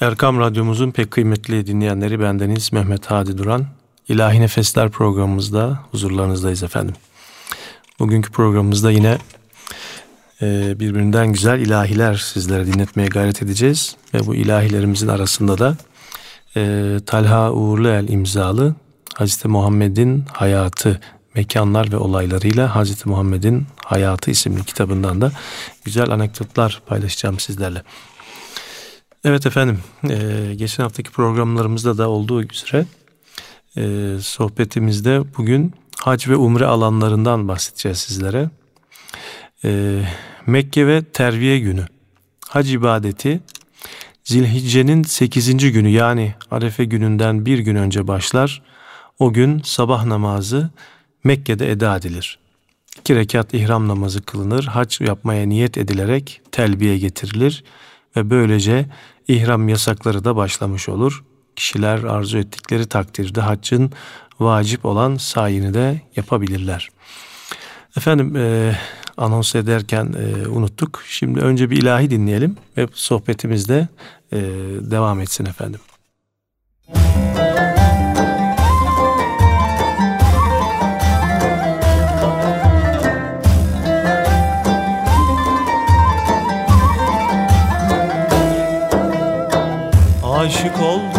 Erkam Radyomuzun pek kıymetli dinleyenleri bendeniz Mehmet Hadi Duran. İlahi Nefesler programımızda huzurlarınızdayız efendim. Bugünkü programımızda yine e, birbirinden güzel ilahiler sizlere dinletmeye gayret edeceğiz. Ve bu ilahilerimizin arasında da e, Talha Uğurluel imzalı Hazreti Muhammed'in hayatı, mekanlar ve olaylarıyla Hazreti Muhammed'in hayatı isimli kitabından da güzel anekdotlar paylaşacağım sizlerle. Evet efendim, e, geçen haftaki programlarımızda da olduğu üzere e, sohbetimizde bugün hac ve umre alanlarından bahsedeceğiz sizlere. E, Mekke ve Terviye günü, hac ibadeti Zilhicce'nin 8. günü yani Arefe gününden bir gün önce başlar. O gün sabah namazı Mekke'de eda edilir. İki rekat ihram namazı kılınır, hac yapmaya niyet edilerek telbiye getirilir böylece ihram yasakları da başlamış olur. Kişiler arzu ettikleri takdirde haccın vacip olan sayını de yapabilirler. Efendim e, anons ederken e, unuttuk. Şimdi önce bir ilahi dinleyelim ve sohbetimizde e, devam etsin efendim. Aşık oldum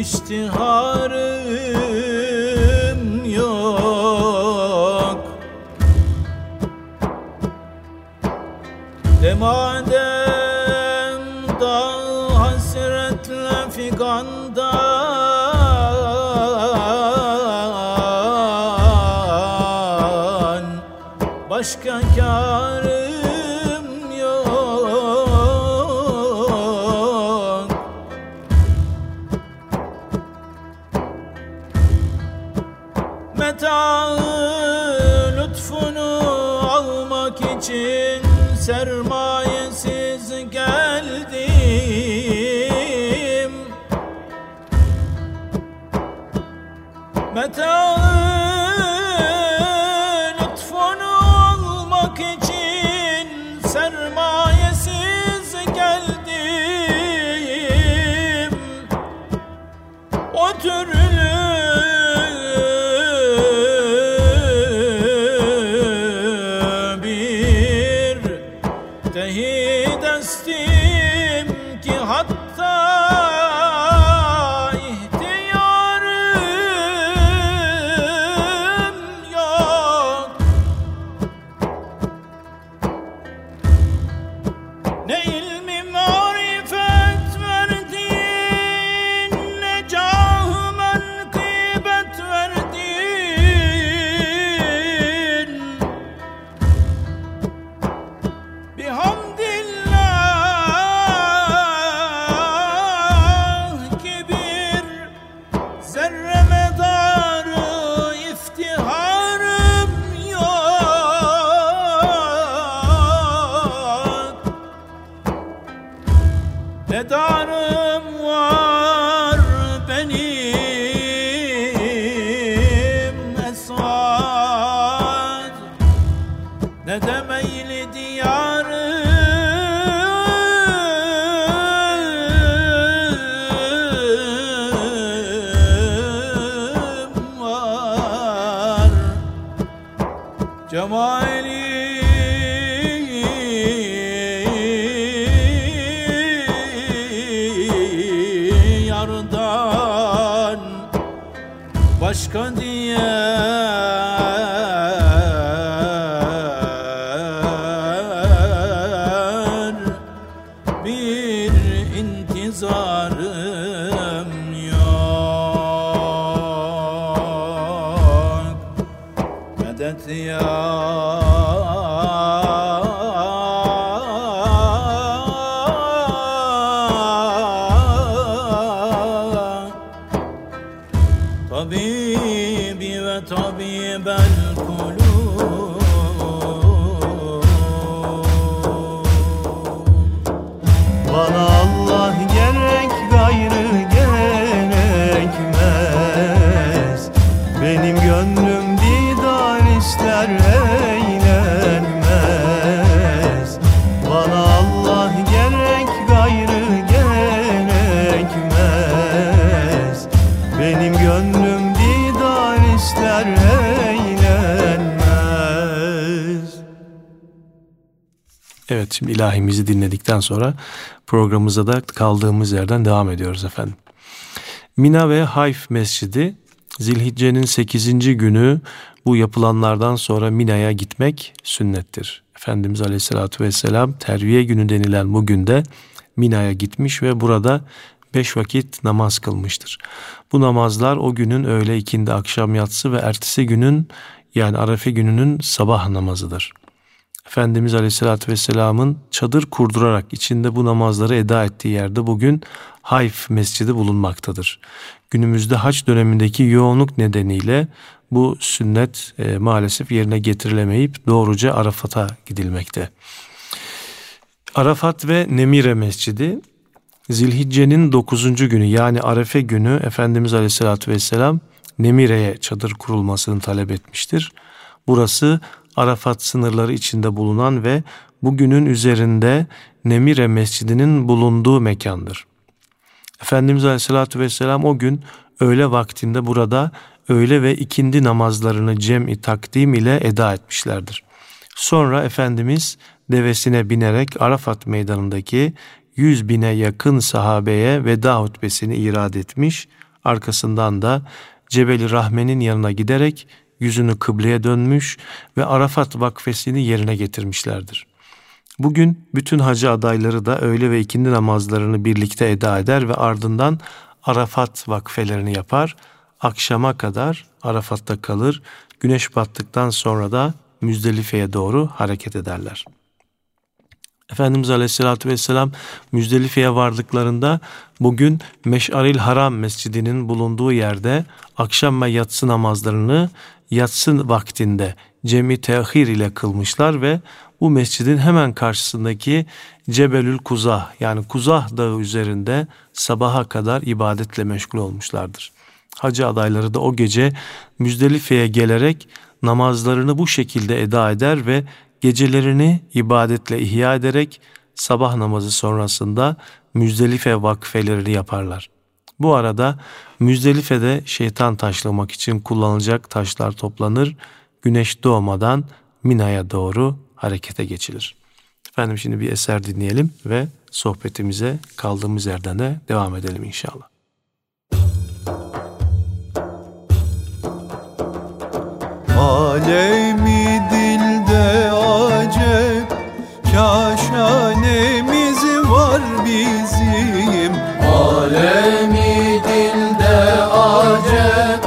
iştiharım yok. Demade başka karım Evet şimdi ilahimizi dinledikten sonra programımıza da kaldığımız yerden devam ediyoruz efendim. Mina ve Hayf Mescidi Zilhicce'nin 8. günü bu yapılanlardan sonra Mina'ya gitmek sünnettir. Efendimiz Aleyhisselatü Vesselam terviye günü denilen bu günde Mina'ya gitmiş ve burada beş vakit namaz kılmıştır. Bu namazlar o günün öğle ikindi akşam yatsı ve ertesi günün yani Arefe gününün sabah namazıdır. Efendimiz Aleyhisselatü Vesselam'ın çadır kurdurarak içinde bu namazları eda ettiği yerde bugün Hayf Mescidi bulunmaktadır. Günümüzde haç dönemindeki yoğunluk nedeniyle bu sünnet e, maalesef yerine getirilemeyip doğruca Arafat'a gidilmekte. Arafat ve Nemire Mescidi Zilhicce'nin 9. günü yani Arefe günü Efendimiz Aleyhisselatü Vesselam Nemire'ye çadır kurulmasını talep etmiştir. Burası Arafat sınırları içinde bulunan ve bugünün üzerinde Nemire Mescidi'nin bulunduğu mekandır. Efendimiz Aleyhisselatü Vesselam o gün öğle vaktinde burada öğle ve ikindi namazlarını cem-i takdim ile eda etmişlerdir. Sonra Efendimiz devesine binerek Arafat meydanındaki yüz bine yakın sahabeye veda hutbesini irad etmiş, arkasından da Cebeli Rahme'nin yanına giderek yüzünü kıbleye dönmüş ve Arafat vakfesini yerine getirmişlerdir. Bugün bütün hacı adayları da öğle ve ikindi namazlarını birlikte eda eder ve ardından Arafat vakfelerini yapar. Akşama kadar Arafat'ta kalır. Güneş battıktan sonra da Müzdelife'ye doğru hareket ederler. Efendimiz Aleyhisselatü Vesselam Müzdelife'ye vardıklarında bugün Meş'aril Haram Mescidi'nin bulunduğu yerde akşam ve yatsı namazlarını yatsı vaktinde cemi tehir ile kılmışlar ve bu mescidin hemen karşısındaki Cebelül Kuzah yani Kuzah Dağı üzerinde sabaha kadar ibadetle meşgul olmuşlardır. Hacı adayları da o gece Müzdelife'ye gelerek namazlarını bu şekilde eda eder ve gecelerini ibadetle ihya ederek sabah namazı sonrasında Müzdelife vakfelerini yaparlar. Bu arada Müzdelife'de şeytan taşlamak için kullanılacak taşlar toplanır. Güneş doğmadan Mina'ya doğru harekete geçilir. Efendim şimdi bir eser dinleyelim ve sohbetimize kaldığımız yerden de devam edelim inşallah. Alemi Kaşanemiz var bizim. Alemi dilde acep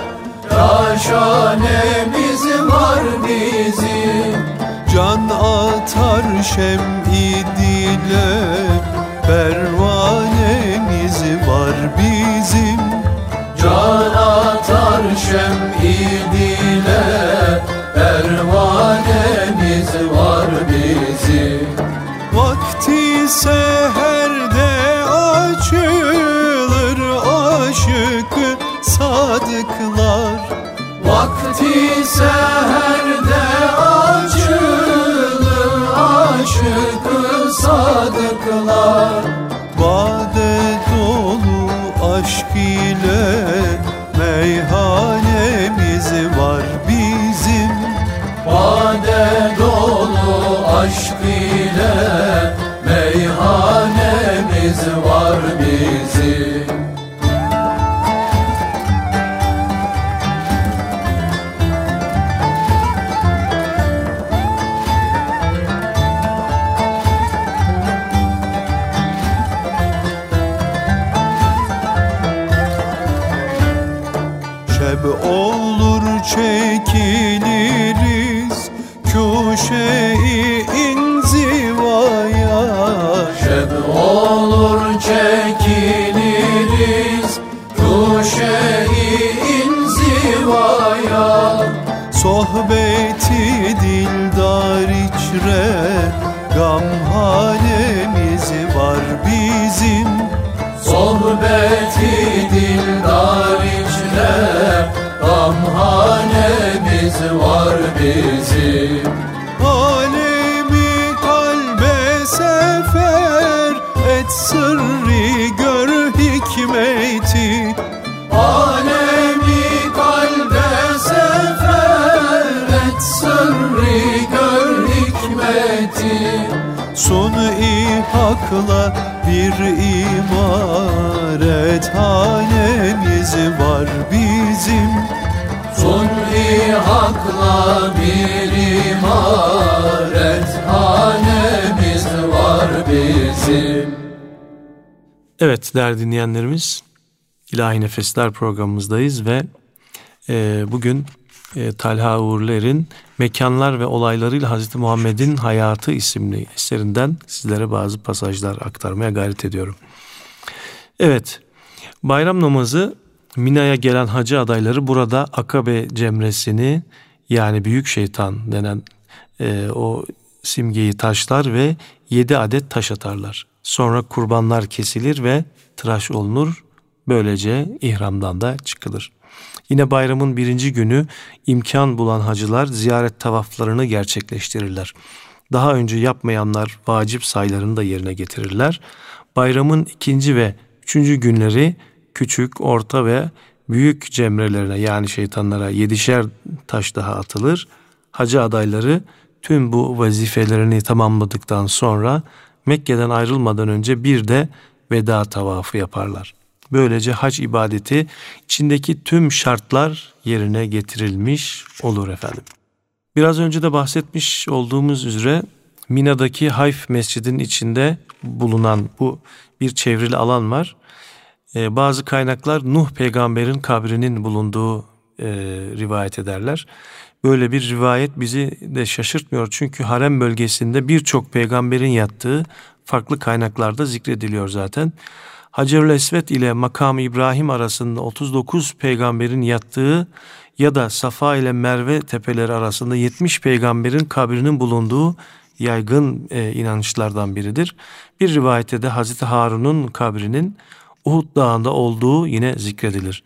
Kaşanemiz var bizim. Can atar şem-i dile Pervanemiz var bizim. Can atar şem-i dile Pervanemiz var seherde açılır aşık sadıklar. Vakti seherde Evet değerli dinleyenlerimiz İlahi Nefesler programımızdayız ve e, bugün e, Talha Uğurler'in Mekanlar ve Olaylarıyla Hazreti Muhammed'in Hayatı isimli eserinden sizlere bazı pasajlar aktarmaya gayret ediyorum. Evet bayram namazı Mina'ya gelen hacı adayları burada Akabe cemresini yani büyük şeytan denen e, o simgeyi taşlar ve yedi adet taş atarlar. Sonra kurbanlar kesilir ve tıraş olunur. Böylece ihramdan da çıkılır. Yine bayramın birinci günü imkan bulan hacılar ziyaret tavaflarını gerçekleştirirler. Daha önce yapmayanlar vacip sayılarını da yerine getirirler. Bayramın ikinci ve üçüncü günleri küçük, orta ve büyük cemrelerine yani şeytanlara yedişer taş daha atılır. Hacı adayları tüm bu vazifelerini tamamladıktan sonra Mekke'den ayrılmadan önce bir de veda tavafı yaparlar. Böylece hac ibadeti içindeki tüm şartlar yerine getirilmiş olur efendim. Biraz önce de bahsetmiş olduğumuz üzere Mina'daki Hayf Mescidin içinde bulunan bu bir çevrili alan var. Ee, bazı kaynaklar Nuh peygamberin kabrinin bulunduğu e, rivayet ederler. Böyle bir rivayet bizi de şaşırtmıyor çünkü harem bölgesinde birçok peygamberin yattığı farklı kaynaklarda zikrediliyor zaten. Hacerül Esvet ile makam İbrahim arasında 39 peygamberin yattığı ya da Safa ile Merve tepeleri arasında 70 peygamberin kabrinin bulunduğu yaygın e, inanışlardan biridir. Bir rivayette de Hazreti Harun'un kabrinin Uhud Dağı'nda olduğu yine zikredilir.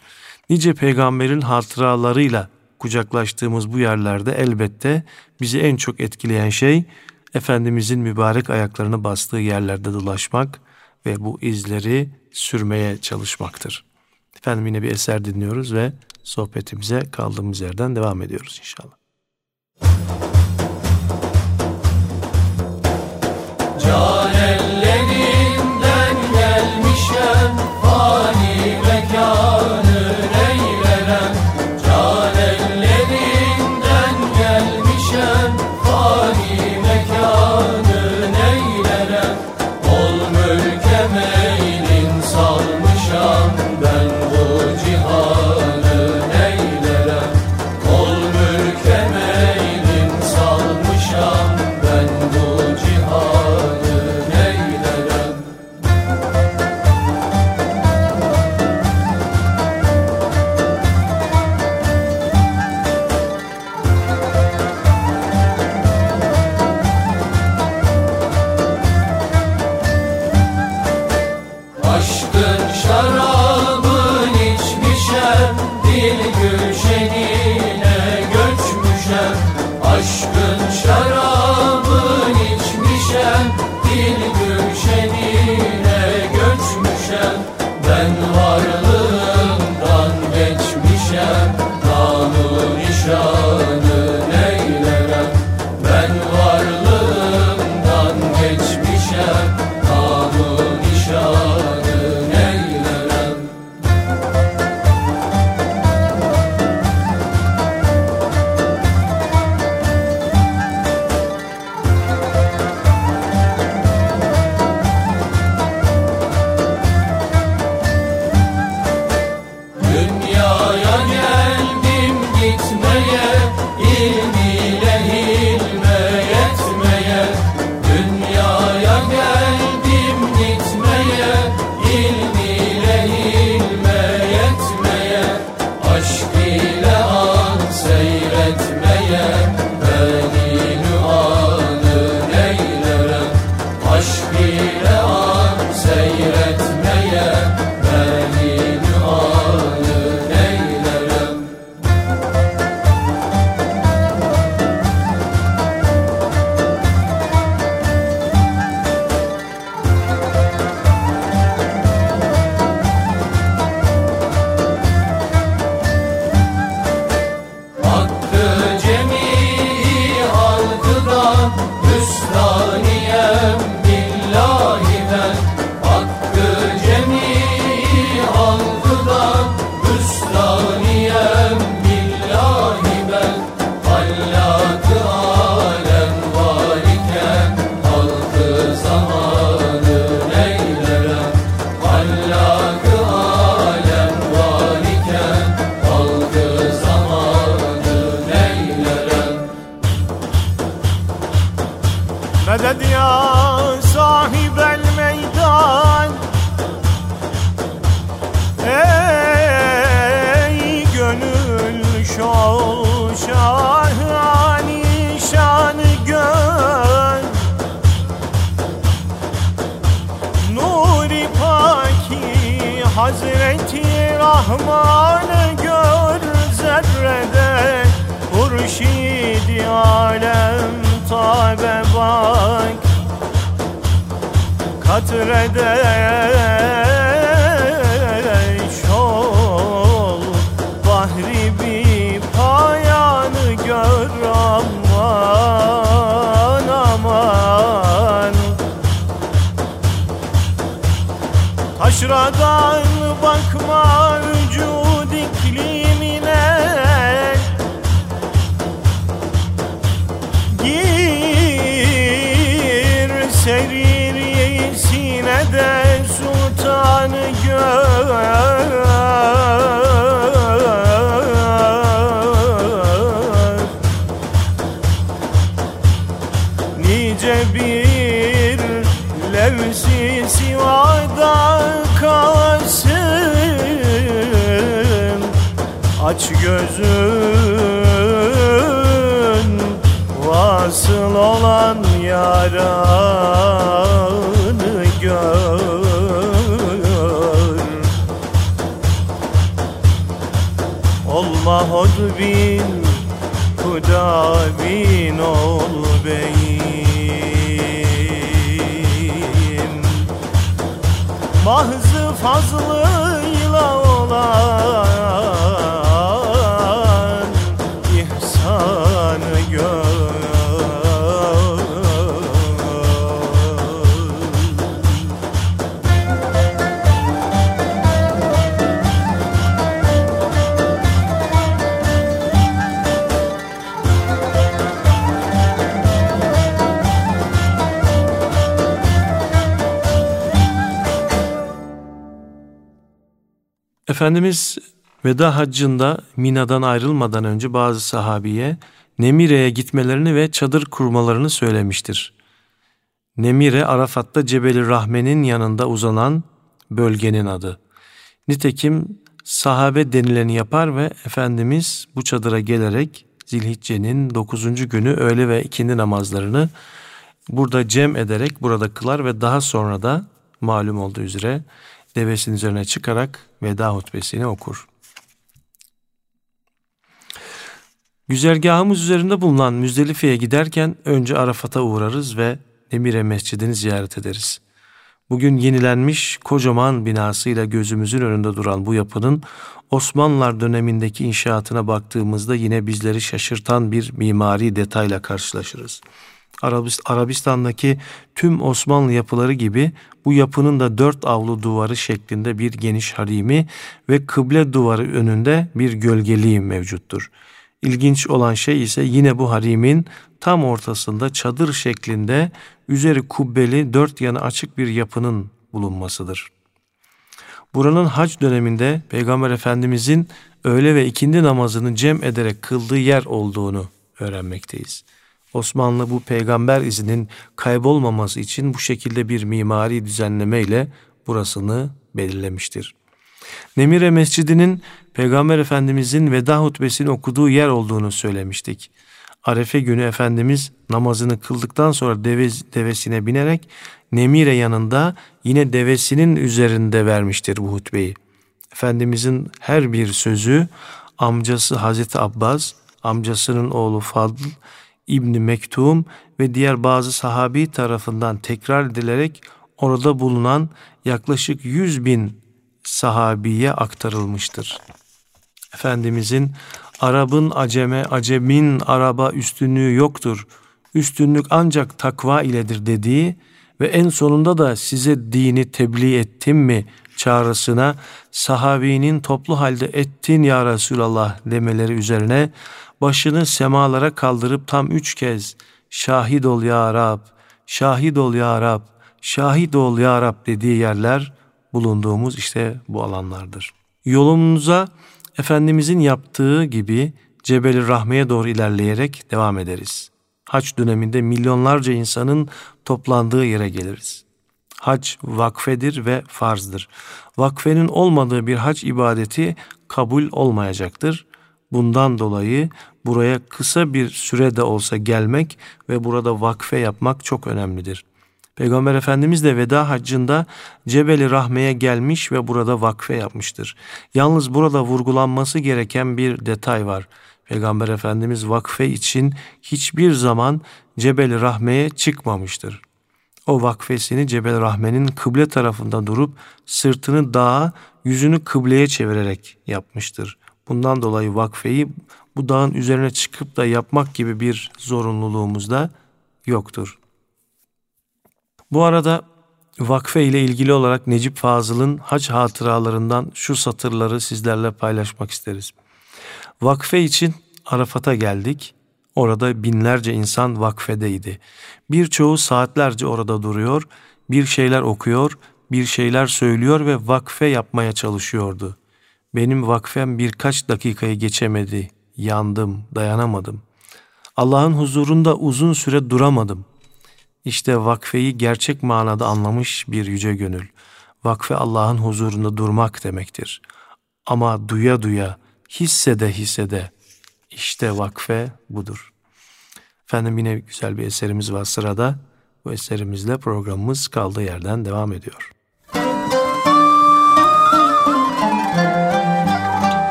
Nice peygamberin hatıralarıyla kucaklaştığımız bu yerlerde elbette bizi en çok etkileyen şey Efendimizin mübarek ayaklarını bastığı yerlerde dolaşmak ve bu izleri sürmeye çalışmaktır. Efendim yine bir eser dinliyoruz ve sohbetimize kaldığımız yerden devam ediyoruz inşallah. Can tabe bak Katrede Taşradan bakma olan yaranı gör. Olma hod bin Kuda bin ol beyim. Mahzı fazlıyla Efendimiz veda haccında Mina'dan ayrılmadan önce bazı sahabiye Nemire'ye gitmelerini ve çadır kurmalarını söylemiştir. Nemire Arafat'ta Cebeli Rahme'nin yanında uzanan bölgenin adı. Nitekim sahabe denileni yapar ve Efendimiz bu çadıra gelerek Zilhicce'nin 9. günü öğle ve ikindi namazlarını burada cem ederek burada kılar ve daha sonra da malum olduğu üzere devesinin üzerine çıkarak veda hutbesini okur. Güzergahımız üzerinde bulunan Müzdelife'ye giderken önce Arafat'a uğrarız ve Emire Mescidini ziyaret ederiz. Bugün yenilenmiş kocaman binasıyla gözümüzün önünde duran bu yapının Osmanlılar dönemindeki inşaatına baktığımızda yine bizleri şaşırtan bir mimari detayla karşılaşırız. Arabistan'daki tüm Osmanlı yapıları gibi bu yapının da dört avlu duvarı şeklinde bir geniş harimi ve kıble duvarı önünde bir gölgeliği mevcuttur. İlginç olan şey ise yine bu harimin tam ortasında çadır şeklinde üzeri kubbeli dört yanı açık bir yapının bulunmasıdır. Buranın hac döneminde Peygamber Efendimizin öğle ve ikindi namazını cem ederek kıldığı yer olduğunu öğrenmekteyiz. Osmanlı bu peygamber izinin kaybolmaması için bu şekilde bir mimari düzenleme ile burasını belirlemiştir. Nemire Mescidi'nin Peygamber Efendimizin veda hutbesini okuduğu yer olduğunu söylemiştik. Arefe günü Efendimiz namazını kıldıktan sonra deve, devesine binerek Nemire yanında yine devesinin üzerinde vermiştir bu hutbeyi. Efendimizin her bir sözü amcası Hazreti Abbas, amcasının oğlu Fadl, İbni Mektum ve diğer bazı sahabi tarafından tekrar edilerek orada bulunan yaklaşık 100 bin sahabiye aktarılmıştır. Efendimizin Arap'ın aceme, acemin Araba üstünlüğü yoktur. Üstünlük ancak takva iledir dediği ve en sonunda da size dini tebliğ ettim mi çağrısına sahabinin toplu halde ettin ya Resulallah demeleri üzerine başını semalara kaldırıp tam üç kez şahit ol ya Rab, şahit ol ya Rab, şahit ol ya Rab dediği yerler bulunduğumuz işte bu alanlardır. Yolumuza Efendimizin yaptığı gibi Cebeli Rahme'ye doğru ilerleyerek devam ederiz. Haç döneminde milyonlarca insanın toplandığı yere geliriz. Hac vakfedir ve farzdır. Vakfenin olmadığı bir hac ibadeti kabul olmayacaktır. Bundan dolayı buraya kısa bir sürede olsa gelmek ve burada vakfe yapmak çok önemlidir. Peygamber Efendimiz de veda haccında Cebeli Rahme'ye gelmiş ve burada vakfe yapmıştır. Yalnız burada vurgulanması gereken bir detay var. Peygamber Efendimiz vakfe için hiçbir zaman Cebeli Rahme'ye çıkmamıştır. O vakfesini Cebel Rahme'nin kıble tarafında durup sırtını dağa, yüzünü kıbleye çevirerek yapmıştır. Bundan dolayı vakfeyi bu dağın üzerine çıkıp da yapmak gibi bir zorunluluğumuz da yoktur. Bu arada vakfe ile ilgili olarak Necip Fazıl'ın hac hatıralarından şu satırları sizlerle paylaşmak isteriz. Vakfe için Arafat'a geldik. Orada binlerce insan vakfedeydi. Birçoğu saatlerce orada duruyor, bir şeyler okuyor, bir şeyler söylüyor ve vakfe yapmaya çalışıyordu. Benim vakfem birkaç dakikayı geçemedi. Yandım, dayanamadım. Allah'ın huzurunda uzun süre duramadım. İşte vakfeyi gerçek manada anlamış bir yüce gönül. Vakfe Allah'ın huzurunda durmak demektir. Ama duya duya, hissede hissede. İşte vakfe budur. Efendim yine güzel bir eserimiz var sırada. Bu eserimizle programımız kaldığı yerden devam ediyor.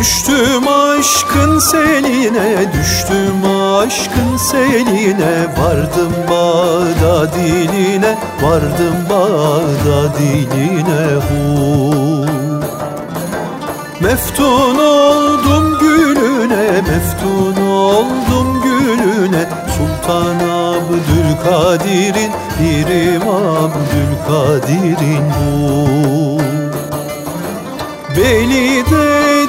Düştüm aşkın seline, düştüm aşkın seline. Vardım bağda diline, vardım bağda diline. Hu. Meftun oldum gülüne, meftun oldum gülüne. Sultan Abdülkadir'in, Pirim Abdülkadir'in. Bu Beli dedim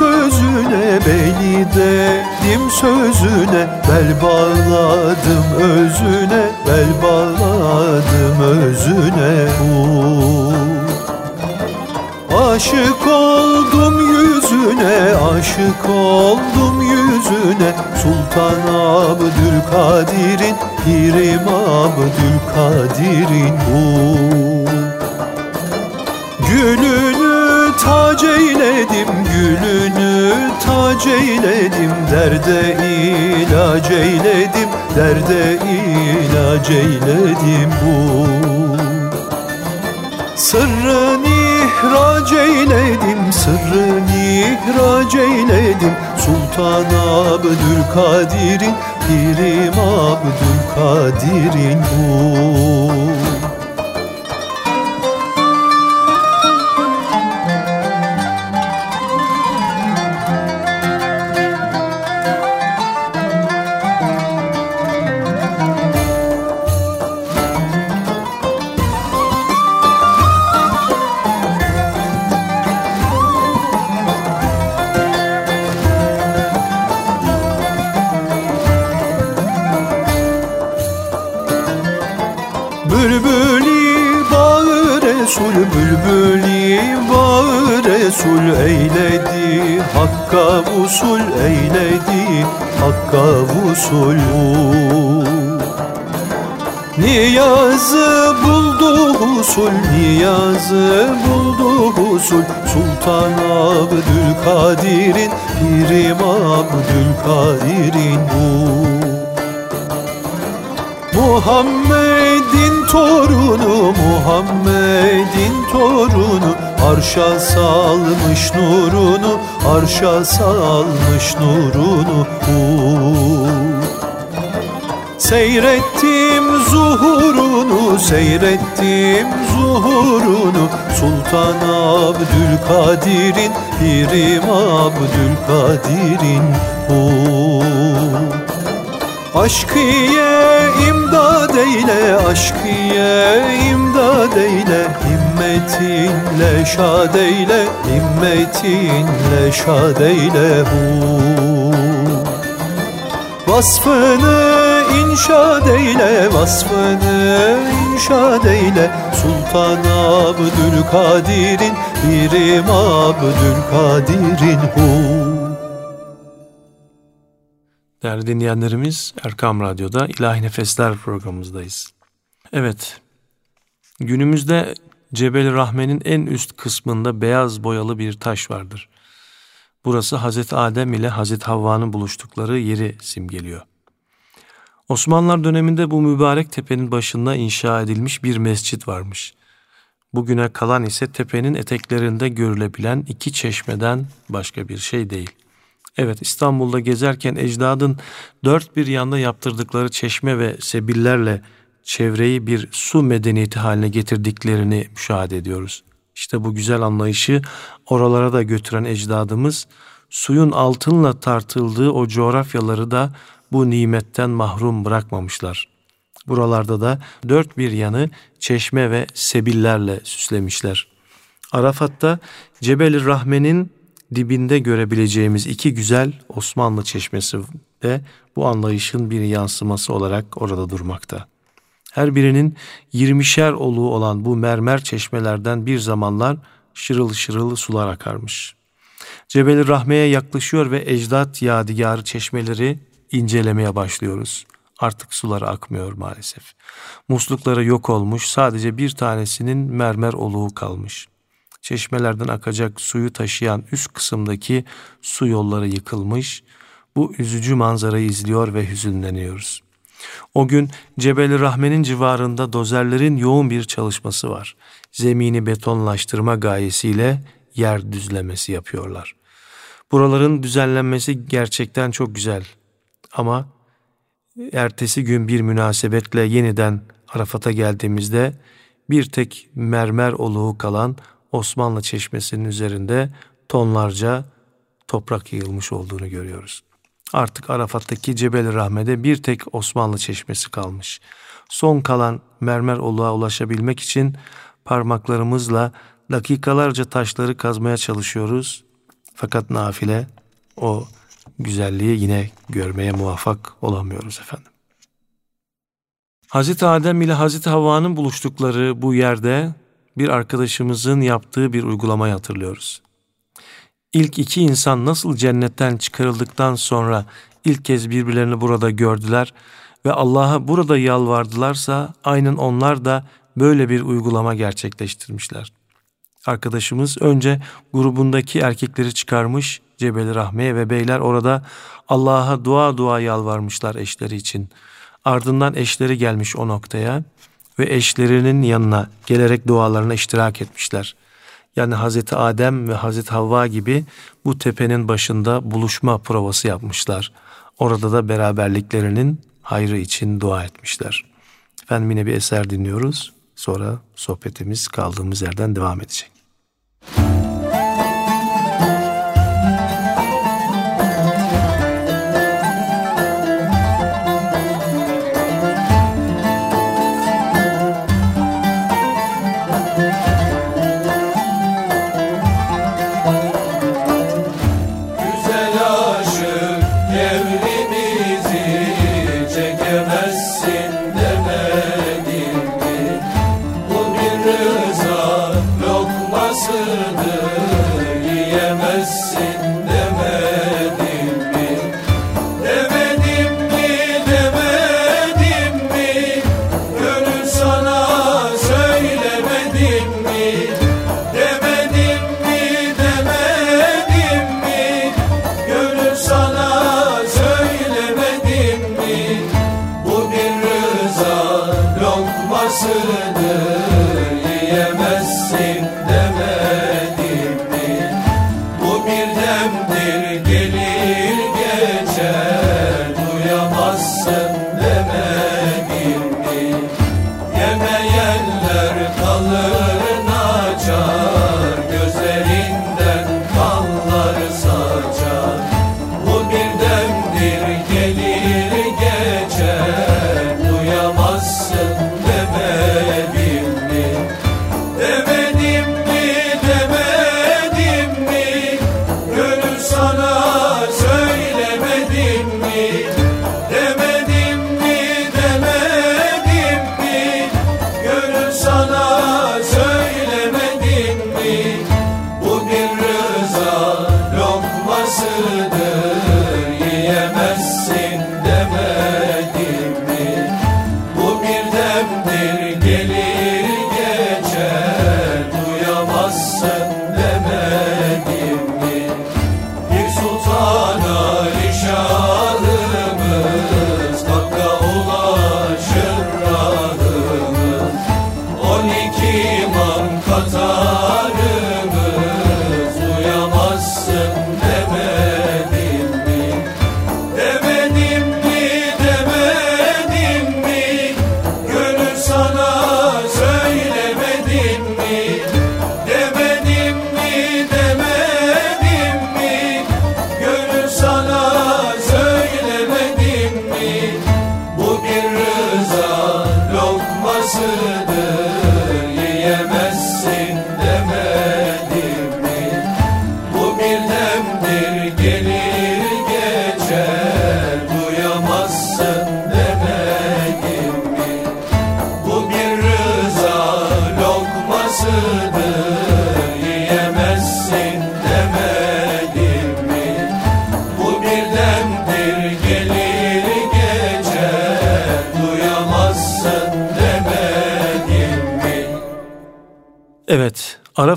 sözüne, beli dedim sözüne Bel bağladım özüne, bel bağladım özüne uh. Aşık oldum yüzüne, aşık oldum yüzüne Sultan Abdülkadir'in, Pirim Abdülkadir'in bu Gülünü tac eyledim, gülünü tac eyledim Derde ilac eyledim, derde ilac eyledim bu. Sırrın ihrac eyledim, sırrın ihrac eyledim Sultan Abdülkadir'in, Pirim Abdülkadir'in bu Hakka usul, eyledi Hakka usul Niyazı buldu husul, niyazı buldu husul. Sultan Abdülkadir'in, Pirim Abdülkadir'in Muhammed'in torunu, Muhammed'in torunu Arşa salmış nurunu, arşa salmış nurunu uh. Seyrettim zuhurunu, seyrettim zuhurunu Sultan Abdülkadir'in, Pirim Abdülkadir'in uh. Aşkıye imdad eyle, aşkıye imdad eyle. Himmetinle şad eyle, himmetinle şad eyle hu Vasfını inşa eyle, vasfını inşa eyle. Sultan Abdülkadir'in, birim Abdülkadir'in hu Değerli dinleyenlerimiz Erkam Radyo'da İlahi Nefesler programımızdayız. Evet, günümüzde Cebel Rahmen'in en üst kısmında beyaz boyalı bir taş vardır. Burası Hazreti Adem ile Hazreti Havva'nın buluştukları yeri simgeliyor. Osmanlılar döneminde bu mübarek tepenin başında inşa edilmiş bir mescit varmış. Bugüne kalan ise tepenin eteklerinde görülebilen iki çeşmeden başka bir şey değil. Evet İstanbul'da gezerken ecdadın dört bir yanda yaptırdıkları çeşme ve sebillerle çevreyi bir su medeniyeti haline getirdiklerini müşahede ediyoruz. İşte bu güzel anlayışı oralara da götüren ecdadımız suyun altınla tartıldığı o coğrafyaları da bu nimetten mahrum bırakmamışlar. Buralarda da dört bir yanı çeşme ve sebillerle süslemişler. Arafat'ta Cebel-i Rahmen'in dibinde görebileceğimiz iki güzel Osmanlı çeşmesi de bu anlayışın bir yansıması olarak orada durmakta. Her birinin yirmişer oluğu olan bu mermer çeşmelerden bir zamanlar şırıl şırıl sular akarmış. Cebeli Rahme'ye yaklaşıyor ve ecdat yadigarı çeşmeleri incelemeye başlıyoruz. Artık suları akmıyor maalesef. Muslukları yok olmuş, sadece bir tanesinin mermer oluğu kalmış çeşmelerden akacak suyu taşıyan üst kısımdaki su yolları yıkılmış. Bu üzücü manzarayı izliyor ve hüzünleniyoruz. O gün Cebeli Rahmen'in civarında dozerlerin yoğun bir çalışması var. Zemini betonlaştırma gayesiyle yer düzlemesi yapıyorlar. Buraların düzenlenmesi gerçekten çok güzel. Ama ertesi gün bir münasebetle yeniden Arafat'a geldiğimizde bir tek mermer oluğu kalan Osmanlı Çeşmesi'nin üzerinde tonlarca toprak yığılmış olduğunu görüyoruz. Artık Arafat'taki Cebel Rahme'de bir tek Osmanlı Çeşmesi kalmış. Son kalan mermer oluğa ulaşabilmek için parmaklarımızla dakikalarca taşları kazmaya çalışıyoruz. Fakat nafile o güzelliği yine görmeye muvaffak olamıyoruz efendim. Hazreti Adem ile Hazreti Havva'nın buluştukları bu yerde bir arkadaşımızın yaptığı bir uygulamayı hatırlıyoruz. İlk iki insan nasıl cennetten çıkarıldıktan sonra ilk kez birbirlerini burada gördüler ve Allah'a burada yalvardılarsa aynen onlar da böyle bir uygulama gerçekleştirmişler. Arkadaşımız önce grubundaki erkekleri çıkarmış Cebeli Rahme'ye ve beyler orada Allah'a dua dua yalvarmışlar eşleri için. Ardından eşleri gelmiş o noktaya ve eşlerinin yanına gelerek dualarına iştirak etmişler. Yani Hazreti Adem ve Hazreti Havva gibi bu tepenin başında buluşma provası yapmışlar. Orada da beraberliklerinin hayrı için dua etmişler. Efendim yine bir eser dinliyoruz. Sonra sohbetimiz kaldığımız yerden devam edecek. lokma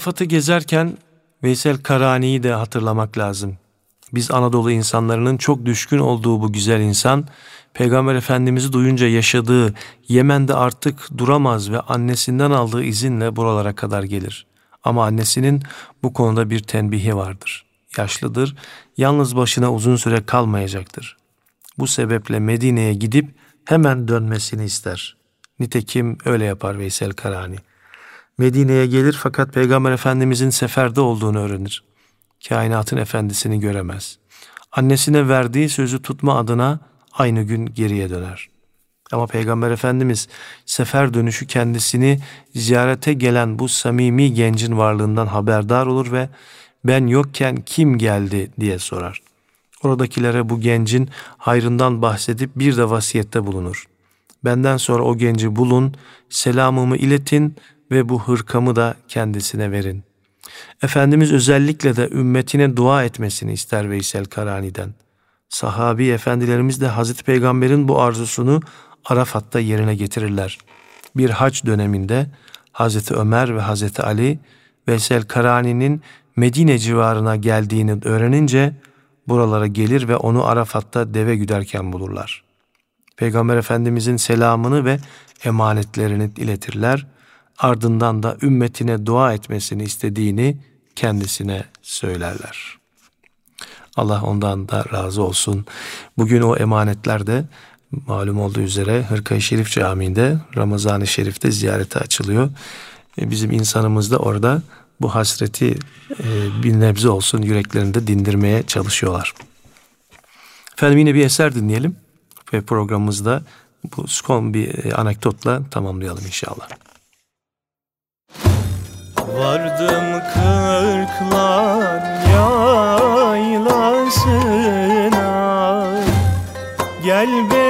Arafat'ı gezerken Veysel Karani'yi de hatırlamak lazım. Biz Anadolu insanlarının çok düşkün olduğu bu güzel insan, Peygamber Efendimiz'i duyunca yaşadığı Yemen'de artık duramaz ve annesinden aldığı izinle buralara kadar gelir. Ama annesinin bu konuda bir tenbihi vardır. Yaşlıdır, yalnız başına uzun süre kalmayacaktır. Bu sebeple Medine'ye gidip hemen dönmesini ister. Nitekim öyle yapar Veysel Karani. Medine'ye gelir fakat Peygamber Efendimizin seferde olduğunu öğrenir. Kainatın efendisini göremez. Annesine verdiği sözü tutma adına aynı gün geriye döner. Ama Peygamber Efendimiz sefer dönüşü kendisini ziyarete gelen bu samimi gencin varlığından haberdar olur ve ben yokken kim geldi diye sorar. Oradakilere bu gencin hayrından bahsedip bir de vasiyette bulunur. Benden sonra o genci bulun, selamımı iletin ve bu hırkamı da kendisine verin. Efendimiz özellikle de ümmetine dua etmesini ister Veysel Karani'den. Sahabi efendilerimiz de Hazreti Peygamber'in bu arzusunu Arafat'ta yerine getirirler. Bir hac döneminde Hazreti Ömer ve Hazreti Ali Veysel Karani'nin Medine civarına geldiğini öğrenince buralara gelir ve onu Arafat'ta deve güderken bulurlar. Peygamber Efendimizin selamını ve emanetlerini iletirler. Ardından da ümmetine dua etmesini istediğini kendisine söylerler. Allah ondan da razı olsun. Bugün o emanetler de malum olduğu üzere Hırkayı Şerif Camii'nde Ramazan-ı Şerif'te ziyarete açılıyor. E, Bizim insanımız da orada bu hasreti e, bir nebze olsun yüreklerinde dindirmeye çalışıyorlar. Efendim yine bir eser dinleyelim ve programımızda bu son bir e, anekdotla tamamlayalım inşallah. Vardım kırklar yaylasına. Gel beri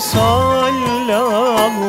sallallahu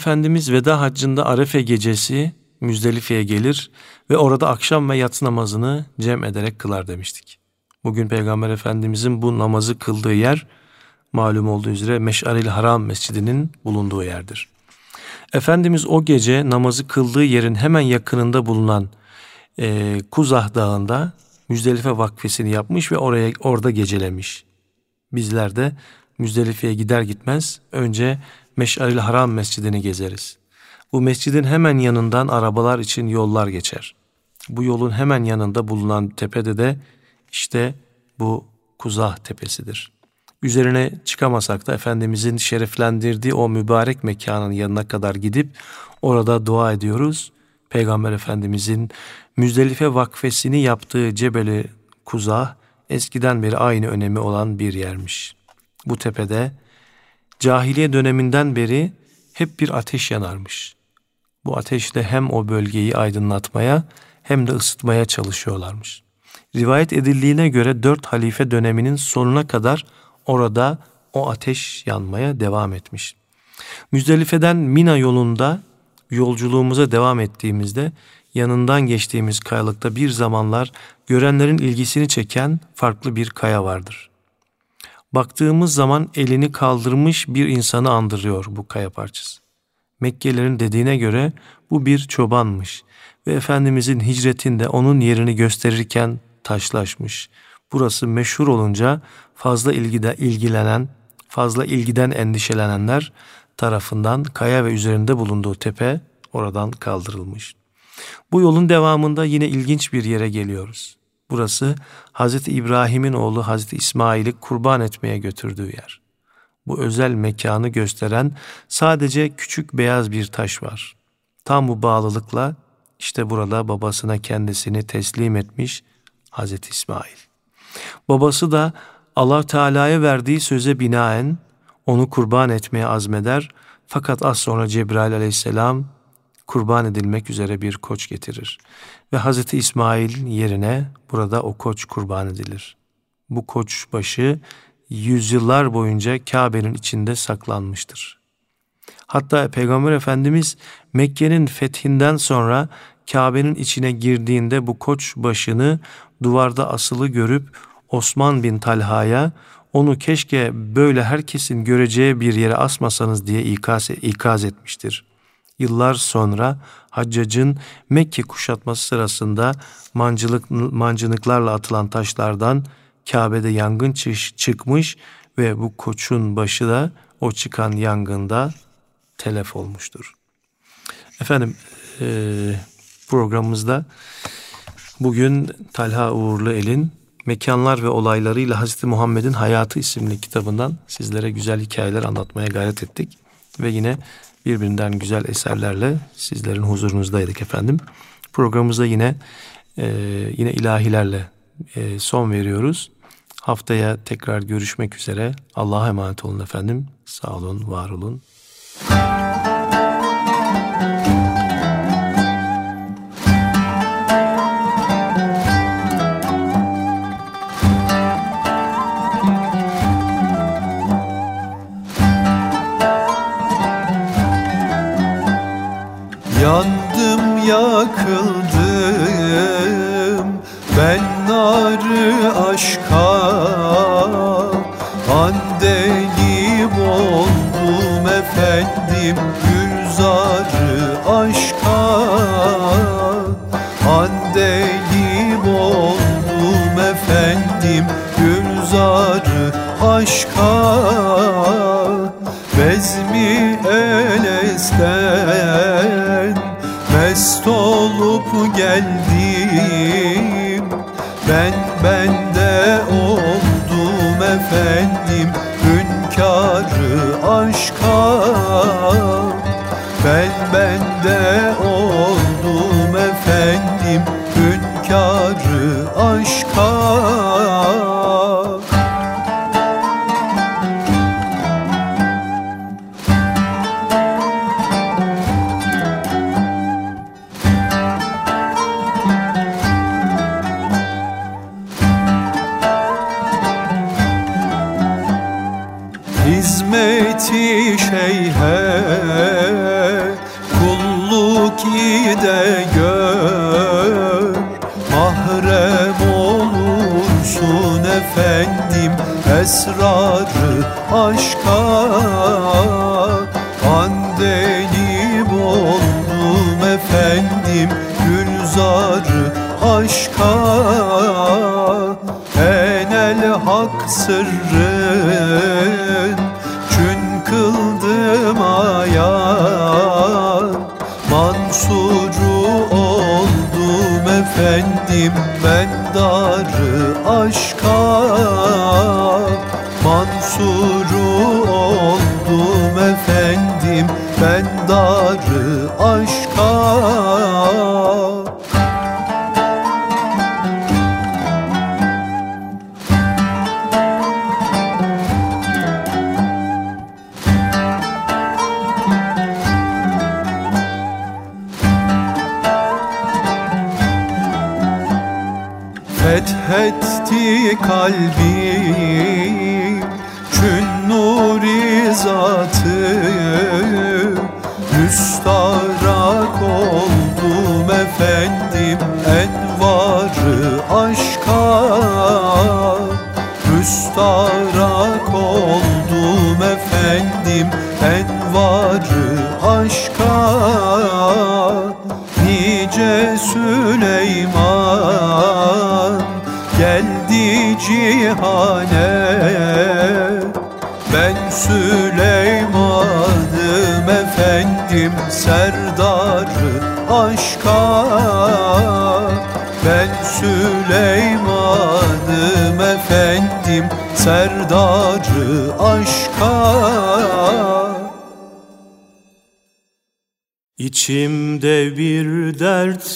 Efendimiz veda haccında Arefe gecesi Müzdelife'ye gelir ve orada akşam ve yatsı namazını cem ederek kılar demiştik. Bugün Peygamber Efendimizin bu namazı kıldığı yer malum olduğu üzere Meş'aril Haram Mescidi'nin bulunduğu yerdir. Efendimiz o gece namazı kıldığı yerin hemen yakınında bulunan e, Kuzah Dağı'nda Müzdelife vakfesini yapmış ve oraya orada gecelemiş. Bizler de Müzdelife'ye gider gitmez önce Meş'aril Haram Mescidini gezeriz. Bu mescidin hemen yanından arabalar için yollar geçer. Bu yolun hemen yanında bulunan tepede de işte bu Kuzah Tepesidir. Üzerine çıkamasak da Efendimizin şereflendirdiği o mübarek mekanın yanına kadar gidip orada dua ediyoruz Peygamber Efendimizin Müzdelife vakfesini yaptığı Cebeli Kuzah eskiden beri aynı önemi olan bir yermiş. Bu tepede cahiliye döneminden beri hep bir ateş yanarmış. Bu ateşle hem o bölgeyi aydınlatmaya hem de ısıtmaya çalışıyorlarmış. Rivayet edildiğine göre dört halife döneminin sonuna kadar orada o ateş yanmaya devam etmiş. Müzdelife'den Mina yolunda yolculuğumuza devam ettiğimizde yanından geçtiğimiz kayalıkta bir zamanlar görenlerin ilgisini çeken farklı bir kaya vardır. Baktığımız zaman elini kaldırmış bir insanı andırıyor bu kaya parçası. Mekkelilerin dediğine göre bu bir çobanmış ve Efendimizin hicretinde onun yerini gösterirken taşlaşmış. Burası meşhur olunca fazla ilgide ilgilenen, fazla ilgiden endişelenenler tarafından kaya ve üzerinde bulunduğu tepe oradan kaldırılmış. Bu yolun devamında yine ilginç bir yere geliyoruz. Burası Hazreti İbrahim'in oğlu Hazreti İsmail'i kurban etmeye götürdüğü yer. Bu özel mekanı gösteren sadece küçük beyaz bir taş var. Tam bu bağlılıkla işte burada babasına kendisini teslim etmiş Hazreti İsmail. Babası da Allah Teala'ya verdiği söze binaen onu kurban etmeye azmeder fakat az sonra Cebrail aleyhisselam kurban edilmek üzere bir koç getirir. Ve Hazreti İsmail yerine burada o koç kurban edilir. Bu koç başı yüzyıllar boyunca Kabe'nin içinde saklanmıştır. Hatta Peygamber Efendimiz Mekke'nin fethinden sonra Kabe'nin içine girdiğinde bu koç başını duvarda asılı görüp Osman bin Talha'ya onu keşke böyle herkesin göreceği bir yere asmasanız diye ikaz, ikaz etmiştir. Yıllar sonra Haccac'ın Mekke kuşatması sırasında mancılık, mancınıklarla atılan taşlardan Kabe'de yangın çıkmış ve bu koçun başı da o çıkan yangında telef olmuştur. Efendim e, programımızda bugün Talha Uğurlu El'in Mekanlar ve Olaylarıyla Hazreti Muhammed'in Hayatı isimli kitabından sizlere güzel hikayeler anlatmaya gayret ettik. Ve yine birbirinden güzel eserlerle sizlerin huzurunuzdaydık efendim. Programımızda yine e, yine ilahilerle e, son veriyoruz. Haftaya tekrar görüşmek üzere. Allah'a emanet olun efendim. Sağ olun, var olun. Yandım yakıldım. Ben narı aşka Andelim oldum efendim. Gülzarı aşka Andelim oldum efendim. Gülzarı aşka geldi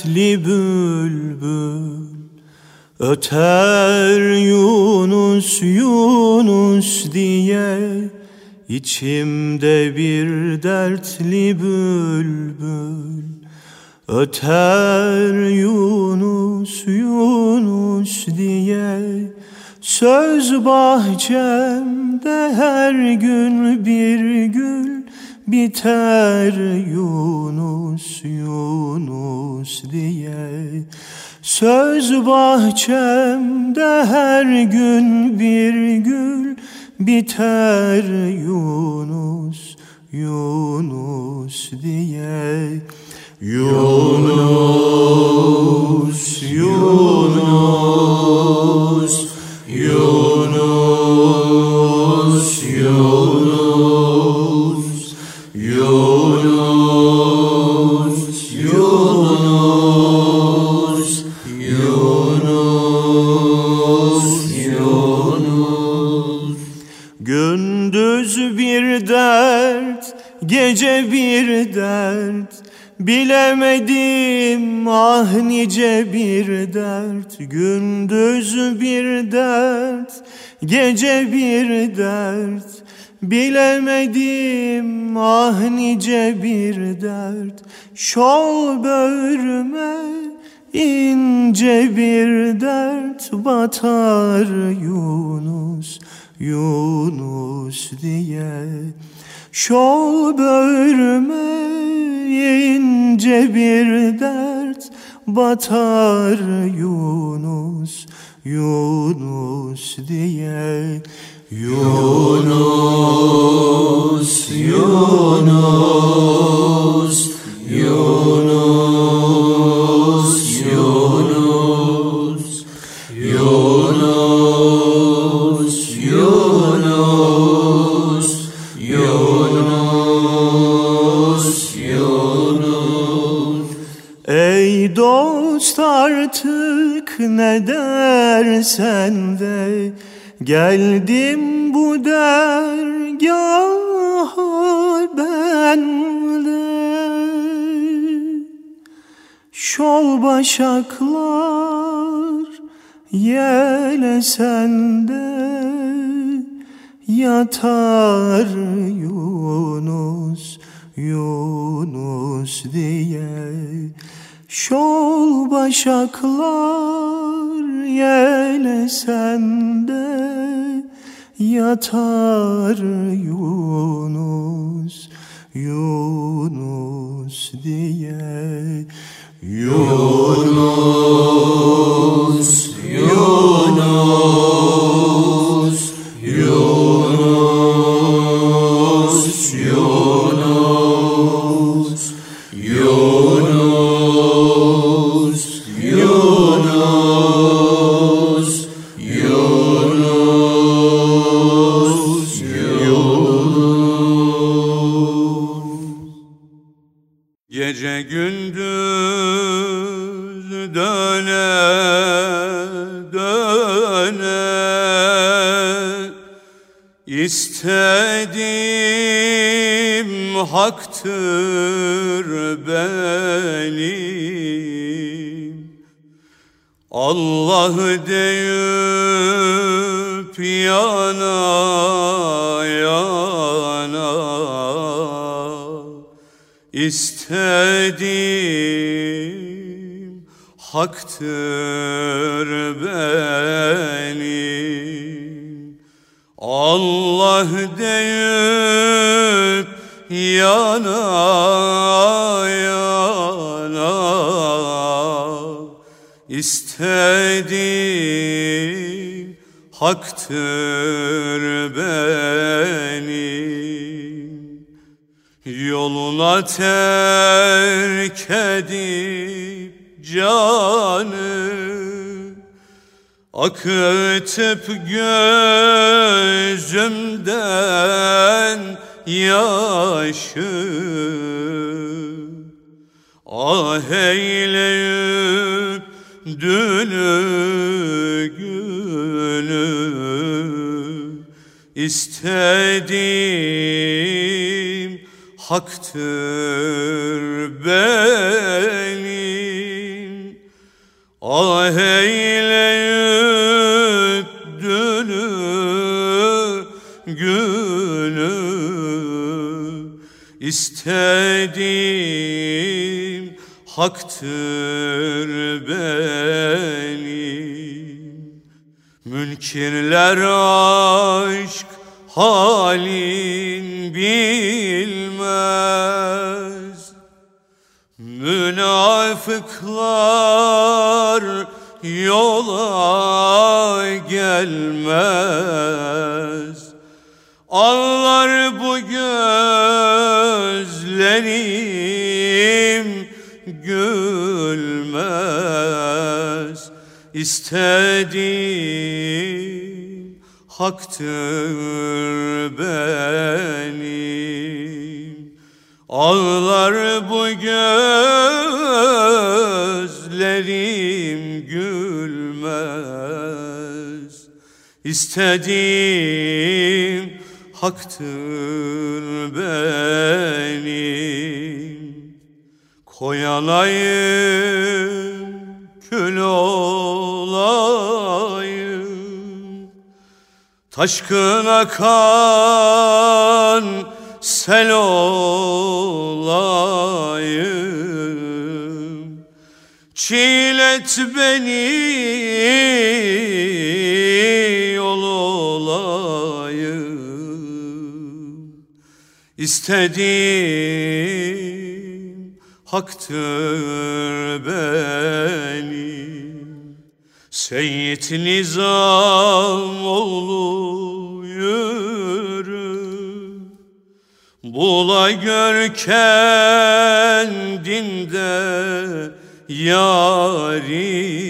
dertli bülbül Öter Yunus Yunus diye İçimde bir dertli bülbül. Öter Yunus Yunus diye Söz bahçemde her gün bir gül Biter Yunus Yunus diye. Söz bahçemde her gün bir gül. Biter Yunus Yunus diye. Yunus Yunus Yunus Yunus Bilemedim ah nice bir dert. Şol böğrüme ince bir dert. Batar Yunus Yunus diye. Şol böğrüme ince bir dert. Batar Yunus Yunus diye Yunus, Yunus, Yunus, Yunus, Yunus, Yunus, Yunus, Yunus. Ey dost artık ne dersen de Geldim bu dergaha ben de Şol başaklar yelesen de Yatar Yunus, Yunus diye Şol başaklar yelesen de Yatar Yunus, Yunus diye. Yunus, Yunus, Yunus, haktır benim Allah deyip yana yana istediğim haktır benim Yoluna terk edip canı Akıtıp gözümden yaşı. Ah eyleyip dünü günü istediğim haktır benim Ah eyleyip dünü günü istediğim haktır benim Münkirler aşk halin bilmez Münafıklar yola gelmez. Ağlar bu gözlerim gülmez. İstediğim haktır benim Ağlar bu gözlerim gülmez. İstediğim haktır benim. Koyalayım kül olayım. Taşkın akan sel olayım. Çiğlet beni yol olayım. İstediğim haktır benim. Seyyid Nizam oğlu yürü Bula gör kendinde yari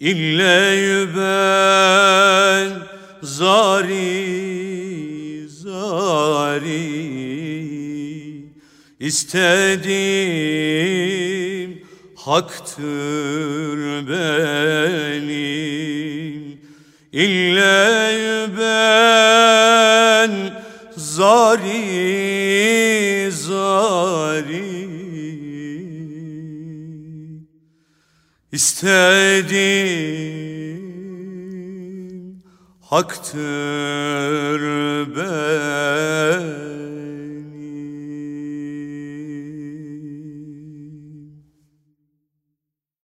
İlle ben zari zari. İstediğim haktır benim. İlle ben zari zari. İstediğim haktır benim